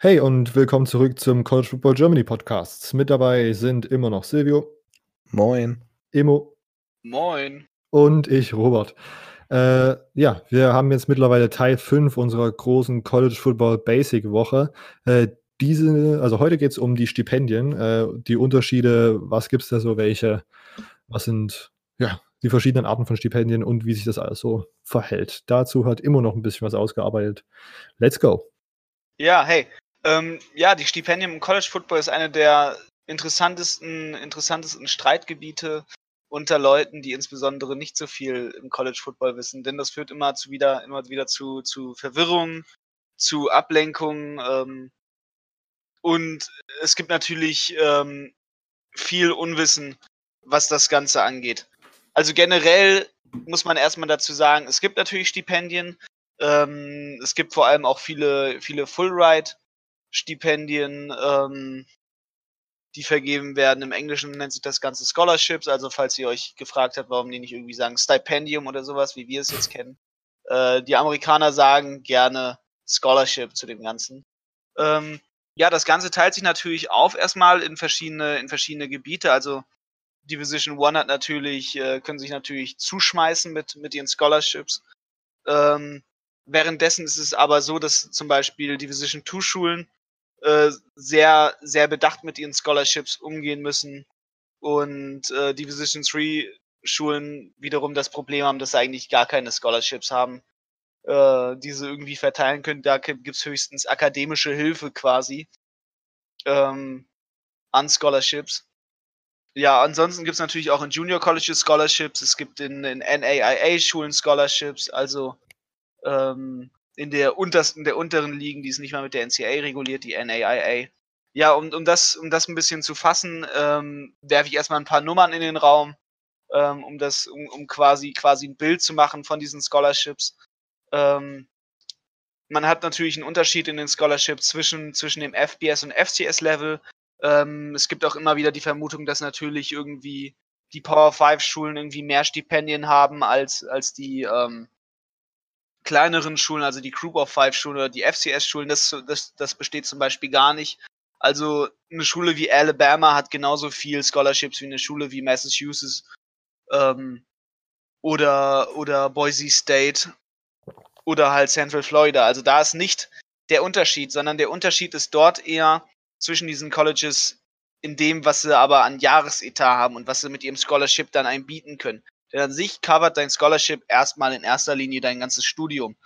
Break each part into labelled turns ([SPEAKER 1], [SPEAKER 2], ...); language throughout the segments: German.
[SPEAKER 1] Hey und willkommen zurück zum College Football Germany Podcast. Mit dabei sind immer noch Silvio.
[SPEAKER 2] Moin.
[SPEAKER 1] Emo.
[SPEAKER 3] Moin.
[SPEAKER 1] Und ich, Robert. Äh, ja, wir haben jetzt mittlerweile Teil 5 unserer großen College Football Basic Woche. Äh, diese, also heute geht es um die Stipendien, äh, die Unterschiede, was gibt es da so, welche, was sind ja, die verschiedenen Arten von Stipendien und wie sich das alles so verhält. Dazu hat immer noch ein bisschen was ausgearbeitet. Let's go.
[SPEAKER 3] Ja, hey, ähm, ja, die Stipendien im College Football ist eine der interessantesten, interessantesten Streitgebiete unter Leuten, die insbesondere nicht so viel im College Football wissen, denn das führt immer zu wieder, immer wieder zu, zu Verwirrung, zu Ablenkung ähm, und es gibt natürlich ähm, viel Unwissen, was das Ganze angeht. Also generell muss man erstmal dazu sagen, es gibt natürlich Stipendien, ähm, es gibt vor allem auch viele, viele Full-Ride Stipendien, ähm, die vergeben werden. Im Englischen nennt sich das Ganze Scholarships, also falls ihr euch gefragt habt, warum die nicht irgendwie sagen Stipendium oder sowas, wie wir es jetzt kennen. Äh, die Amerikaner sagen gerne Scholarship zu dem Ganzen. Ähm, ja, das Ganze teilt sich natürlich auf erstmal in verschiedene, in verschiedene Gebiete. Also Division One hat natürlich, äh, können sich natürlich zuschmeißen mit, mit ihren Scholarships. Ähm, währenddessen ist es aber so, dass zum Beispiel Division Two Schulen äh, sehr, sehr bedacht mit ihren Scholarships umgehen müssen. Und äh, Division 3 Schulen wiederum das Problem haben, dass sie eigentlich gar keine Scholarships haben, äh, die sie irgendwie verteilen können. Da gibt es höchstens akademische Hilfe quasi ähm, an Scholarships. Ja, ansonsten gibt es natürlich auch in Junior Colleges Scholarships, es gibt in, in NAIA-Schulen Scholarships, also ähm, in der untersten, der unteren Ligen, die ist nicht mal mit der NCAA reguliert, die NAIA. Ja, um, um, das, um das ein bisschen zu fassen, ähm, werfe ich erstmal ein paar Nummern in den Raum, ähm, um das, um, um quasi, quasi ein Bild zu machen von diesen Scholarships. Ähm, man hat natürlich einen Unterschied in den Scholarships zwischen, zwischen dem FBS und FCS-Level. Ähm, es gibt auch immer wieder die Vermutung, dass natürlich irgendwie die Power 5 Schulen irgendwie mehr Stipendien haben als, als die, ähm, kleineren Schulen, also die Group of Five Schulen oder die FCS Schulen, das, das, das besteht zum Beispiel gar nicht. Also eine Schule wie Alabama hat genauso viel Scholarships wie eine Schule wie Massachusetts ähm, oder, oder Boise State oder halt Central Florida. Also da ist nicht der Unterschied, sondern der Unterschied ist dort eher zwischen diesen Colleges in dem, was sie aber an Jahresetat haben und was sie mit ihrem Scholarship dann einem bieten können. Denn an sich covert dein Scholarship erstmal in erster Linie dein ganzes Studium.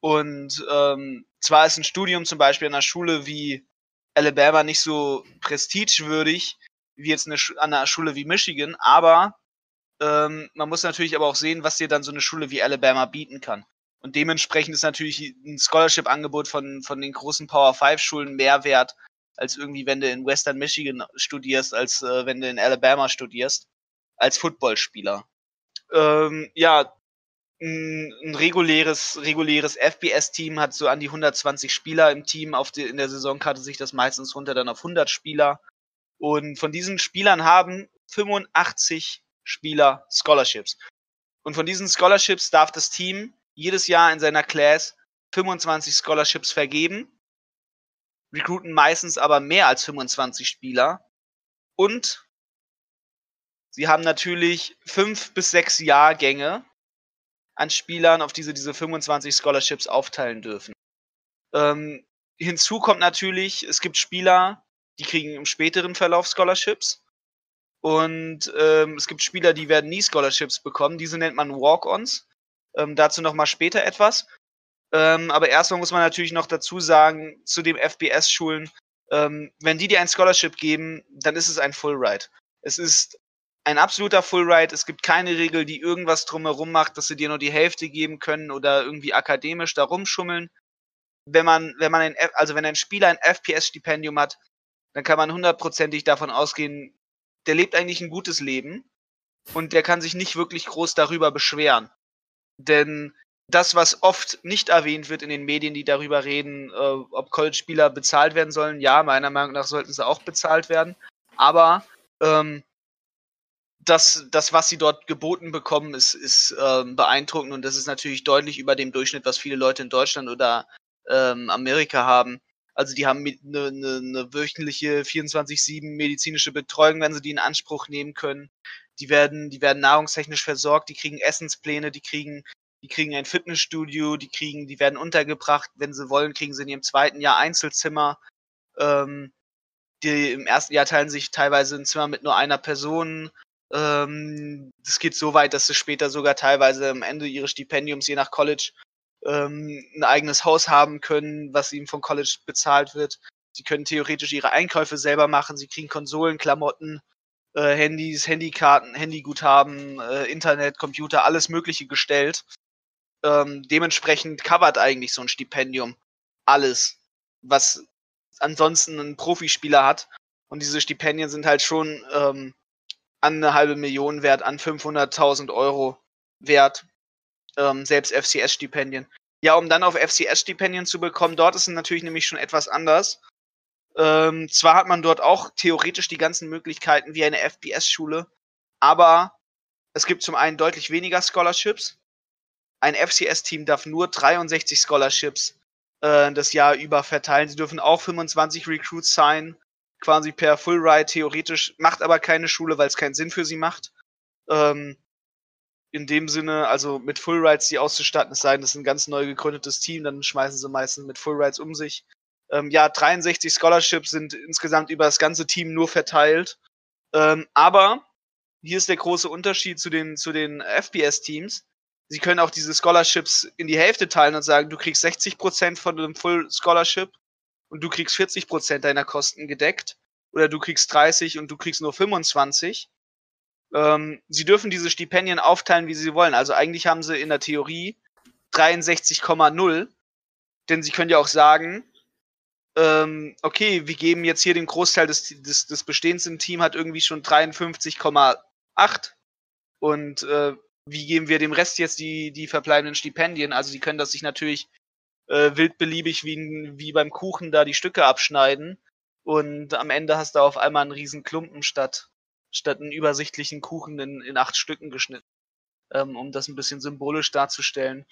[SPEAKER 3] Und ähm, zwar ist ein Studium zum Beispiel an einer Schule wie Alabama nicht so prestigewürdig wie jetzt eine an einer Schule wie Michigan, aber ähm, man muss natürlich aber auch sehen, was dir dann so eine Schule wie Alabama bieten kann. Und dementsprechend ist natürlich ein Scholarship-Angebot von, von den großen Power 5 Schulen mehr wert, als irgendwie, wenn du in Western Michigan studierst, als äh, wenn du in Alabama studierst, als Footballspieler ähm, ja, ein, ein reguläres, reguläres FBS-Team hat so an die 120 Spieler im Team. Auf die, in der Saisonkarte sich das meistens runter dann auf 100 Spieler. Und von diesen Spielern haben 85 Spieler Scholarships. Und von diesen Scholarships darf das Team jedes Jahr in seiner Class 25 Scholarships vergeben. Recruiten meistens aber mehr als 25 Spieler. Und Sie haben natürlich fünf bis sechs Jahrgänge an Spielern, auf die sie diese 25 Scholarships aufteilen dürfen. Ähm, hinzu kommt natürlich, es gibt Spieler, die kriegen im späteren Verlauf Scholarships. Und ähm, es gibt Spieler, die werden nie Scholarships bekommen. Diese nennt man Walk-Ons. Ähm, dazu nochmal später etwas. Ähm, aber erstmal muss man natürlich noch dazu sagen, zu den FBS-Schulen, ähm, wenn die dir ein Scholarship geben, dann ist es ein Full Ride. Es ist ein absoluter Full Ride. Es gibt keine Regel, die irgendwas drumherum macht, dass sie dir nur die Hälfte geben können oder irgendwie akademisch da rumschummeln. Wenn man, wenn man ein, also wenn ein Spieler ein FPS-Stipendium hat, dann kann man hundertprozentig davon ausgehen, der lebt eigentlich ein gutes Leben und der kann sich nicht wirklich groß darüber beschweren. Denn das, was oft nicht erwähnt wird in den Medien, die darüber reden, äh, ob College-Spieler bezahlt werden sollen, ja, meiner Meinung nach sollten sie auch bezahlt werden. Aber ähm, das, das, was sie dort geboten bekommen, ist, ist ähm, beeindruckend und das ist natürlich deutlich über dem Durchschnitt, was viele Leute in Deutschland oder ähm, Amerika haben. Also die haben eine, eine, eine wöchentliche 24-7 medizinische Betreuung, wenn sie die in Anspruch nehmen können. Die werden, die werden nahrungstechnisch versorgt, die kriegen Essenspläne, die kriegen, die kriegen ein Fitnessstudio, die kriegen, die werden untergebracht, wenn sie wollen, kriegen sie in ihrem zweiten Jahr Einzelzimmer. Ähm, die im ersten Jahr teilen sich teilweise ein Zimmer mit nur einer Person. Ähm, das geht so weit, dass sie später sogar teilweise am Ende ihres Stipendiums, je nach College, ähm, ein eigenes Haus haben können, was ihnen vom College bezahlt wird. Sie können theoretisch ihre Einkäufe selber machen. Sie kriegen Konsolen, Klamotten, äh, Handys, Handykarten, Handyguthaben, äh, Internet, Computer, alles Mögliche gestellt. Ähm, dementsprechend covert eigentlich so ein Stipendium alles, was ansonsten ein Profispieler hat. Und diese Stipendien sind halt schon ähm, an eine halbe Million wert, an 500.000 Euro wert. Ähm, selbst FCS-Stipendien. Ja, um dann auf FCS-Stipendien zu bekommen, dort ist es natürlich nämlich schon etwas anders. Ähm, zwar hat man dort auch theoretisch die ganzen Möglichkeiten wie eine FBS-Schule, aber es gibt zum einen deutlich weniger Scholarships. Ein FCS-Team darf nur 63 Scholarships äh, das Jahr über verteilen. Sie dürfen auch 25 Recruits sein, quasi per Full Ride theoretisch, macht aber keine Schule, weil es keinen Sinn für sie macht. Ähm, in dem Sinne, also mit Full Rides die auszustatten, es sei denn, das ist ein ganz neu gegründetes Team, dann schmeißen sie meistens mit Full Rides um sich. Ähm, ja, 63 Scholarships sind insgesamt über das ganze Team nur verteilt. Ähm, aber hier ist der große Unterschied zu den, zu den FBS-Teams. Sie können auch diese Scholarships in die Hälfte teilen und sagen, du kriegst 60% von einem Full Scholarship und du kriegst 40% deiner Kosten gedeckt. Oder du kriegst 30 und du kriegst nur 25. Ähm, sie dürfen diese Stipendien aufteilen, wie sie wollen. Also eigentlich haben sie in der Theorie 63,0. Denn sie können ja auch sagen, ähm, okay, wir geben jetzt hier den Großteil des, des, des bestehenden Team hat irgendwie schon 53,8 und äh, wie geben wir dem Rest jetzt die, die verbleibenden Stipendien? Also die können das sich natürlich äh, wildbeliebig wie, wie beim Kuchen da die Stücke abschneiden und am Ende hast du auf einmal einen riesen Klumpen statt, statt einen übersichtlichen Kuchen in, in acht Stücken geschnitten, ähm, um das ein bisschen symbolisch darzustellen.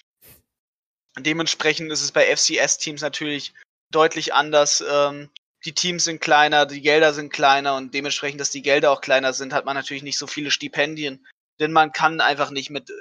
[SPEAKER 3] Dementsprechend ist es bei FCS-Teams natürlich deutlich anders. Ähm, die Teams sind kleiner, die Gelder sind kleiner und dementsprechend, dass die Gelder auch kleiner sind, hat man natürlich nicht so viele Stipendien. Denn man kann einfach nicht mit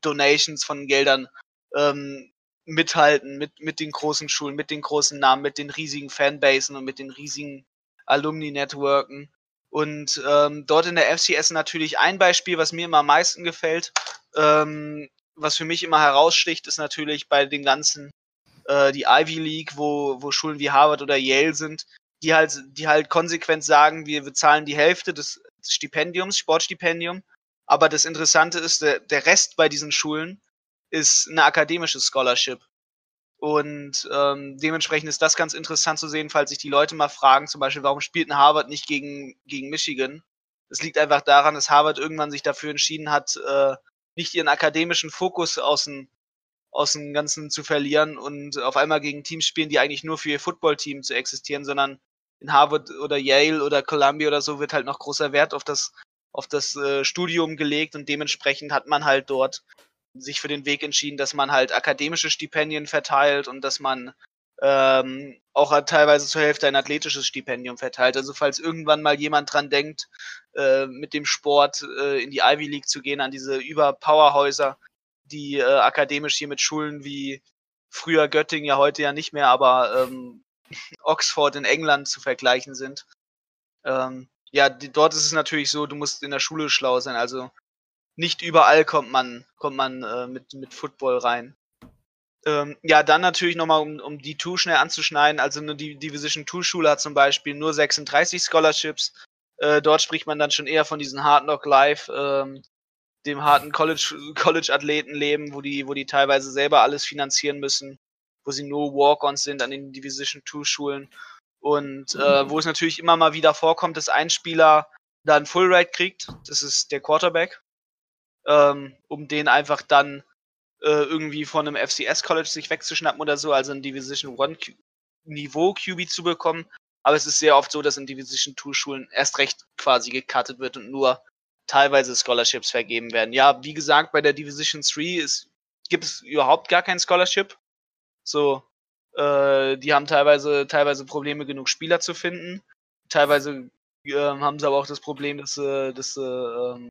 [SPEAKER 3] Donations von Geldern ähm, mithalten, mit, mit den großen Schulen, mit den großen Namen, mit den riesigen Fanbasen und mit den riesigen Alumni-Networken. Und ähm, dort in der FCS natürlich ein Beispiel, was mir immer am meisten gefällt, ähm, was für mich immer heraussticht, ist natürlich bei den ganzen äh, die Ivy League, wo, wo Schulen wie Harvard oder Yale sind, die halt, die halt konsequent sagen, wir bezahlen die Hälfte des, Stipendiums, Sportstipendium. Aber das Interessante ist, der, der Rest bei diesen Schulen ist eine akademische Scholarship. Und ähm, dementsprechend ist das ganz interessant zu sehen, falls sich die Leute mal fragen, zum Beispiel, warum spielt ein Harvard nicht gegen, gegen Michigan? Das liegt einfach daran, dass Harvard irgendwann sich dafür entschieden hat, äh, nicht ihren akademischen Fokus aus dem, aus dem Ganzen zu verlieren und auf einmal gegen Teams spielen, die eigentlich nur für ihr Footballteam zu existieren, sondern in Harvard oder Yale oder Columbia oder so wird halt noch großer Wert auf das, auf das äh, Studium gelegt und dementsprechend hat man halt dort sich für den Weg entschieden, dass man halt akademische Stipendien verteilt und dass man ähm, auch teilweise zur Hälfte ein athletisches Stipendium verteilt. Also falls irgendwann mal jemand dran denkt, äh, mit dem Sport äh, in die Ivy League zu gehen, an diese Überpowerhäuser, die äh, akademisch hier mit Schulen wie früher Göttingen, ja heute ja nicht mehr, aber ähm, Oxford in England zu vergleichen sind. Ähm, ja, die, dort ist es natürlich so, du musst in der Schule schlau sein. Also nicht überall kommt man, kommt man äh, mit, mit Football rein. Ähm, ja, dann natürlich nochmal, um, um die Two schnell anzuschneiden. Also nur die Division 2 Schule hat zum Beispiel nur 36 Scholarships. Äh, dort spricht man dann schon eher von diesen Hard Knock Live, ähm, dem harten College-Athleten-Leben, College wo die, wo die teilweise selber alles finanzieren müssen, wo sie nur Walk-Ons sind an den Division 2 Schulen. Und äh, wo es natürlich immer mal wieder vorkommt, dass ein Spieler da ein Full Ride kriegt. Das ist der Quarterback ähm, um den einfach dann äh, irgendwie von einem FCS College sich wegzuschnappen oder so, also ein Division 1 Niveau QB zu bekommen. Aber es ist sehr oft so, dass in Division 2 Schulen erst recht quasi gecuttet wird und nur teilweise Scholarships vergeben werden. Ja, wie gesagt, bei der Division 3 ist, gibt es überhaupt gar kein Scholarship. So, Äh, die haben teilweise, teilweise Probleme, genug Spieler zu finden. Teilweise äh, haben sie aber auch das Problem, dass, äh, dass sie ähm,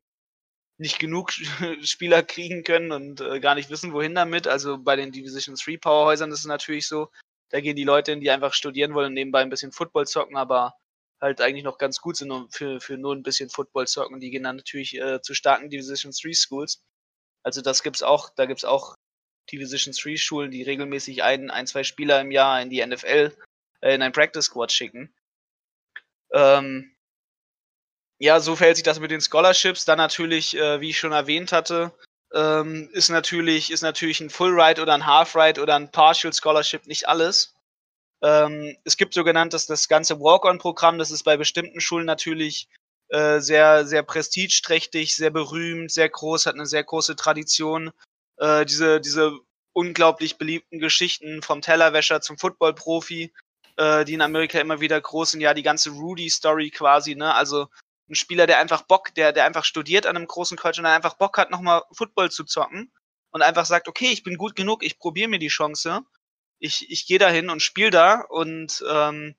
[SPEAKER 3] nicht genug Spieler kriegen können und äh, gar nicht wissen, wohin damit. Also bei den Division 3 Powerhäusern ist es natürlich so, da gehen die Leute hin, die einfach studieren wollen und nebenbei ein bisschen Football zocken, aber halt eigentlich noch ganz gut sind für, für nur ein bisschen Football zocken. Die gehen dann natürlich äh, zu starken Division 3 Schools. Also das gibt's auch, da gibt's auch Division 3 Schulen, die regelmäßig ein, ein, zwei Spieler im Jahr in die NFL, äh, in ein Practice Squad schicken. Ähm, ja, so verhält sich das mit den Scholarships. Dann natürlich, äh, wie ich schon erwähnt hatte, ähm, ist natürlich, ist natürlich ein Full Ride oder ein Half Ride oder ein Partial Scholarship nicht alles. Ähm, es gibt sogenanntes das ganze Walk-on-Programm, das ist bei bestimmten Schulen natürlich äh, sehr, sehr prestigeträchtig, sehr berühmt, sehr groß, hat eine sehr große Tradition. Äh, diese, diese unglaublich beliebten Geschichten vom Tellerwäscher zum Football-Profi, äh, die in Amerika immer wieder groß sind, ja, die ganze Rudy-Story quasi, ne? Also ein Spieler, der einfach Bock, der, der einfach studiert an einem großen College und dann einfach Bock hat, nochmal Football zu zocken und einfach sagt, okay, ich bin gut genug, ich probiere mir die Chance ich, ich gehe da hin und spiele da und ähm,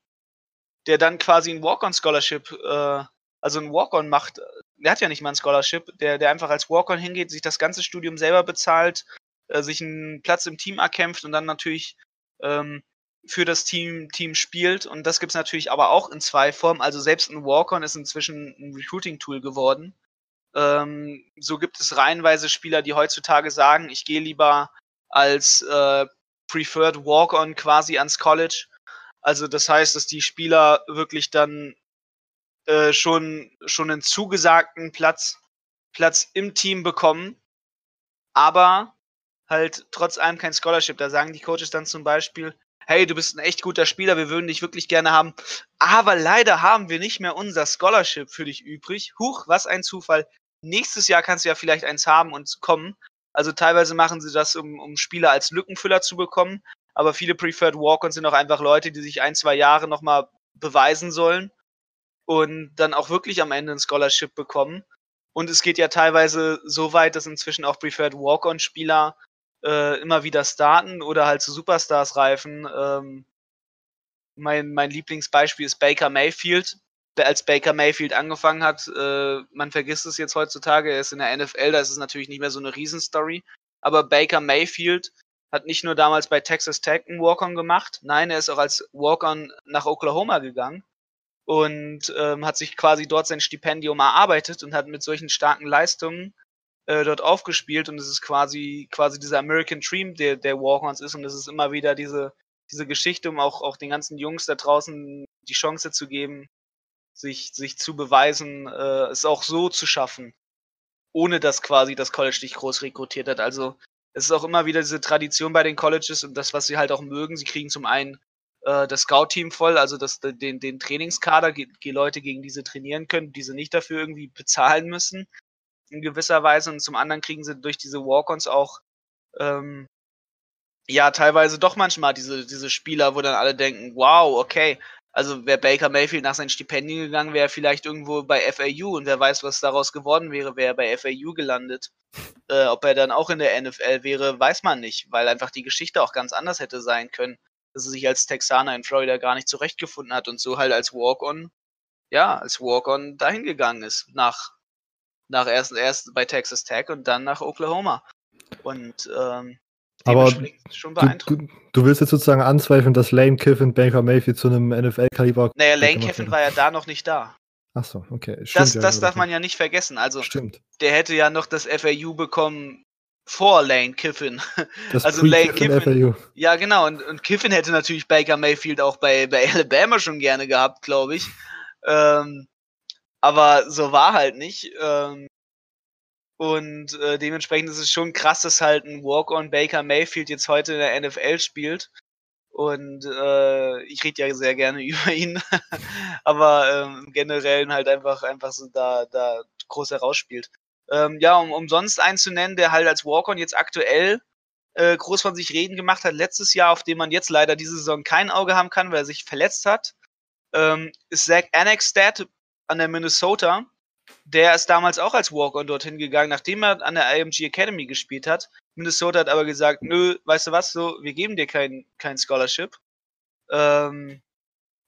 [SPEAKER 3] der dann quasi ein Walk-on-Scholarship, äh, also ein Walk-on macht, der hat ja nicht mal ein Scholarship, der, der einfach als Walk-on hingeht, sich das ganze Studium selber bezahlt, äh, sich einen Platz im Team erkämpft und dann natürlich ähm, für das Team, Team spielt. Und das gibt's natürlich aber auch in zwei Formen. Also selbst ein Walk-on ist inzwischen ein Recruiting-Tool geworden. Ähm, so gibt es reihenweise Spieler, die heutzutage sagen, ich gehe lieber als äh, Preferred Walk-on quasi ans College. Also das heißt, dass die Spieler wirklich dann äh, schon, schon einen zugesagten Platz, Platz im Team bekommen, aber halt trotz allem kein Scholarship. Da sagen die Coaches dann zum Beispiel, hey, du bist ein echt guter Spieler, wir würden dich wirklich gerne haben, aber leider haben wir nicht mehr unser Scholarship für dich übrig. Huch, was ein Zufall. Nächstes Jahr kannst du ja vielleicht eins haben und kommen. Also teilweise machen sie das, um, um Spieler als Lückenfüller zu bekommen. Aber viele Preferred Walk-ons sind auch einfach Leute, die sich ein, zwei Jahre nochmal beweisen sollen und dann auch wirklich am Ende ein Scholarship bekommen. Und es geht ja teilweise so weit, dass inzwischen auch Preferred Walk-on-Spieler äh, immer wieder starten oder halt zu Superstars reifen. Ähm, mein, mein Lieblingsbeispiel ist Baker Mayfield, als Baker Mayfield angefangen hat, äh, man vergisst es jetzt heutzutage, er ist in der NFL, da ist es natürlich nicht mehr so eine Riesenstory. Aber Baker Mayfield hat nicht nur damals bei Texas Tech einen Walk-on gemacht, nein, er ist auch als Walk-on nach Oklahoma gegangen und ähm, hat sich quasi dort sein Stipendium erarbeitet und hat mit solchen starken Leistungen äh, dort aufgespielt und es ist quasi quasi dieser American Dream, der der Walk-ons ist und es ist immer wieder diese diese Geschichte, um auch auch den ganzen Jungs da draußen die Chance zu geben, sich, sich zu beweisen, äh, es auch so zu schaffen, ohne dass quasi das College dich groß rekrutiert hat. Also es ist auch immer wieder diese Tradition bei den Colleges und das, was sie halt auch mögen. Sie kriegen zum einen äh, das Scout-Team voll, also das, den, den Trainingskader, die Leute, gegen die sie trainieren können, die sie nicht dafür irgendwie bezahlen müssen, in gewisser Weise. Und zum anderen kriegen sie durch diese Walk-ons auch ähm, ja, teilweise doch manchmal diese, diese Spieler, wo dann alle denken, wow, okay, also wäre Baker Mayfield nach seinen Stipendien gegangen, wäre vielleicht irgendwo bei FAU und wer weiß, was daraus geworden wäre, wäre er bei FAU gelandet. Äh, ob er dann auch in der NFL wäre, weiß man nicht, weil einfach die Geschichte auch ganz anders hätte sein können, dass er sich als Texaner in Florida gar nicht zurechtgefunden hat und so halt als Walk-on, ja, als Walk-on dahin gegangen ist, nach, nach erst, erst bei Texas Tech und dann nach Oklahoma. Und ähm,
[SPEAKER 1] aber du, du, du, willst jetzt sozusagen anzweifeln, dass Lane Kiffin Baker Mayfield zu einem NFL-Kaliber.
[SPEAKER 3] Naja, Lane Kiffin war ja da noch nicht da.
[SPEAKER 1] Achso, okay.
[SPEAKER 3] Stimmt das, ja, das darf man ja nicht vergessen. Also,
[SPEAKER 1] Stimmt.
[SPEAKER 3] der hätte ja noch das FAU bekommen vor Lane Kiffin.
[SPEAKER 1] Das also Lane Kiffin. FAU.
[SPEAKER 3] Ja, genau. Und, und Kiffin hätte natürlich Baker Mayfield auch bei, bei Alabama schon gerne gehabt, glaube ich. Ähm, aber so war halt nicht. Ähm, und äh, dementsprechend ist es schon krass, dass halt ein Walk-on Baker Mayfield jetzt heute in der NFL spielt. Und äh, ich rede ja sehr gerne über ihn, aber ähm, generell halt einfach, einfach so da, da groß herausspielt. Ähm, ja, um umsonst einen zu nennen, der halt als Walk-on jetzt aktuell äh, groß von sich reden gemacht hat, letztes Jahr, auf dem man jetzt leider diese Saison kein Auge haben kann, weil er sich verletzt hat, ähm, ist Zach Annexstad an der Minnesota der ist damals auch als Walk-On dorthin gegangen, nachdem er an der IMG Academy gespielt hat. Minnesota hat aber gesagt, nö, weißt du was, so, wir geben dir kein, kein Scholarship. Ähm,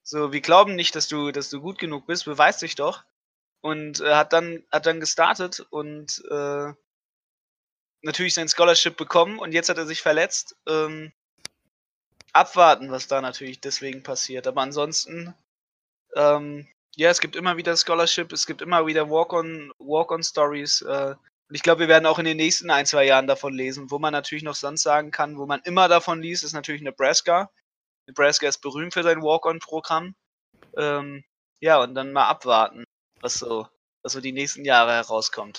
[SPEAKER 3] so, wir glauben nicht, dass du, dass du gut genug bist, beweis dich doch. Und äh, hat dann, hat dann gestartet und äh, natürlich sein Scholarship bekommen und jetzt hat er sich verletzt. Ähm, abwarten, was da natürlich deswegen passiert. Aber ansonsten, ähm, ja, es gibt immer wieder Scholarship, es gibt immer wieder Walk-on, Walk-on-Stories. Äh, und ich glaube, wir werden auch in den nächsten ein, zwei Jahren davon lesen. Wo man natürlich noch sonst sagen kann, wo man immer davon liest, ist natürlich Nebraska. Nebraska ist berühmt für sein Walk-on-Programm. Ähm, ja, und dann mal abwarten, was so, was so die nächsten Jahre herauskommt.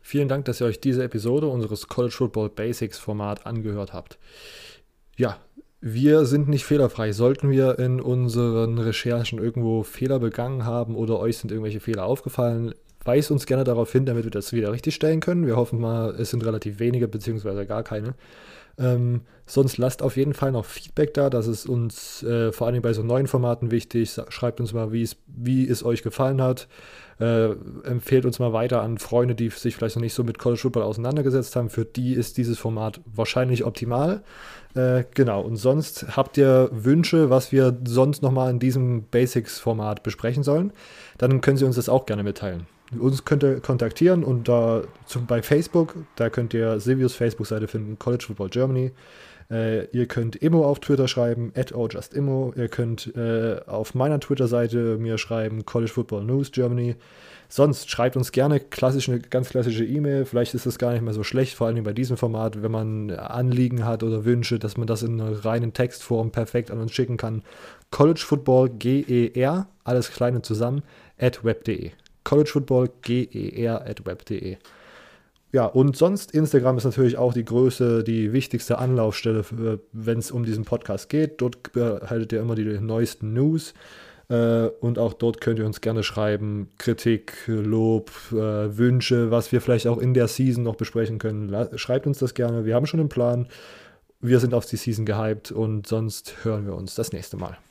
[SPEAKER 1] Vielen Dank, dass ihr euch diese Episode unseres College Football Basics Format angehört habt. Ja, wir sind nicht fehlerfrei. Sollten wir in unseren Recherchen irgendwo Fehler begangen haben oder euch sind irgendwelche Fehler aufgefallen, weist uns gerne darauf hin, damit wir das wieder richtigstellen können. Wir hoffen mal, es sind relativ wenige beziehungsweise gar keine. Ähm, sonst lasst auf jeden Fall noch Feedback da. Das ist uns äh, vor allem bei so neuen Formaten wichtig. Schreibt uns mal, wie es euch gefallen hat. Äh, empfehlt uns mal weiter an Freunde, die sich vielleicht noch nicht so mit College Football auseinandergesetzt haben. Für die ist dieses Format wahrscheinlich optimal. Äh, genau, und sonst habt ihr Wünsche, was wir sonst nochmal in diesem Basics-Format besprechen sollen, dann können Sie uns das auch gerne mitteilen. Uns könnt ihr kontaktieren und da zum, bei Facebook, da könnt ihr Silvius Facebook-Seite finden, College Football Germany. Äh, ihr könnt Immo auf Twitter schreiben, at @justimmo. Ihr könnt äh, auf meiner Twitter-Seite mir schreiben, College Football News Germany. Sonst schreibt uns gerne klassisch eine ganz klassische E-Mail. Vielleicht ist das gar nicht mehr so schlecht, vor allem bei diesem Format, wenn man Anliegen hat oder Wünsche, dass man das in einer reinen Textform perfekt an uns schicken kann. College Football GER, alles kleine zusammen, at web.de. College Football GER at web.de. Ja, und sonst, Instagram ist natürlich auch die größte, die wichtigste Anlaufstelle, wenn es um diesen Podcast geht. Dort behaltet ihr immer die neuesten News. Äh, und auch dort könnt ihr uns gerne schreiben, Kritik, Lob, äh, Wünsche, was wir vielleicht auch in der Season noch besprechen können. Schreibt uns das gerne. Wir haben schon einen Plan. Wir sind auf die Season gehypt und sonst hören wir uns das nächste Mal.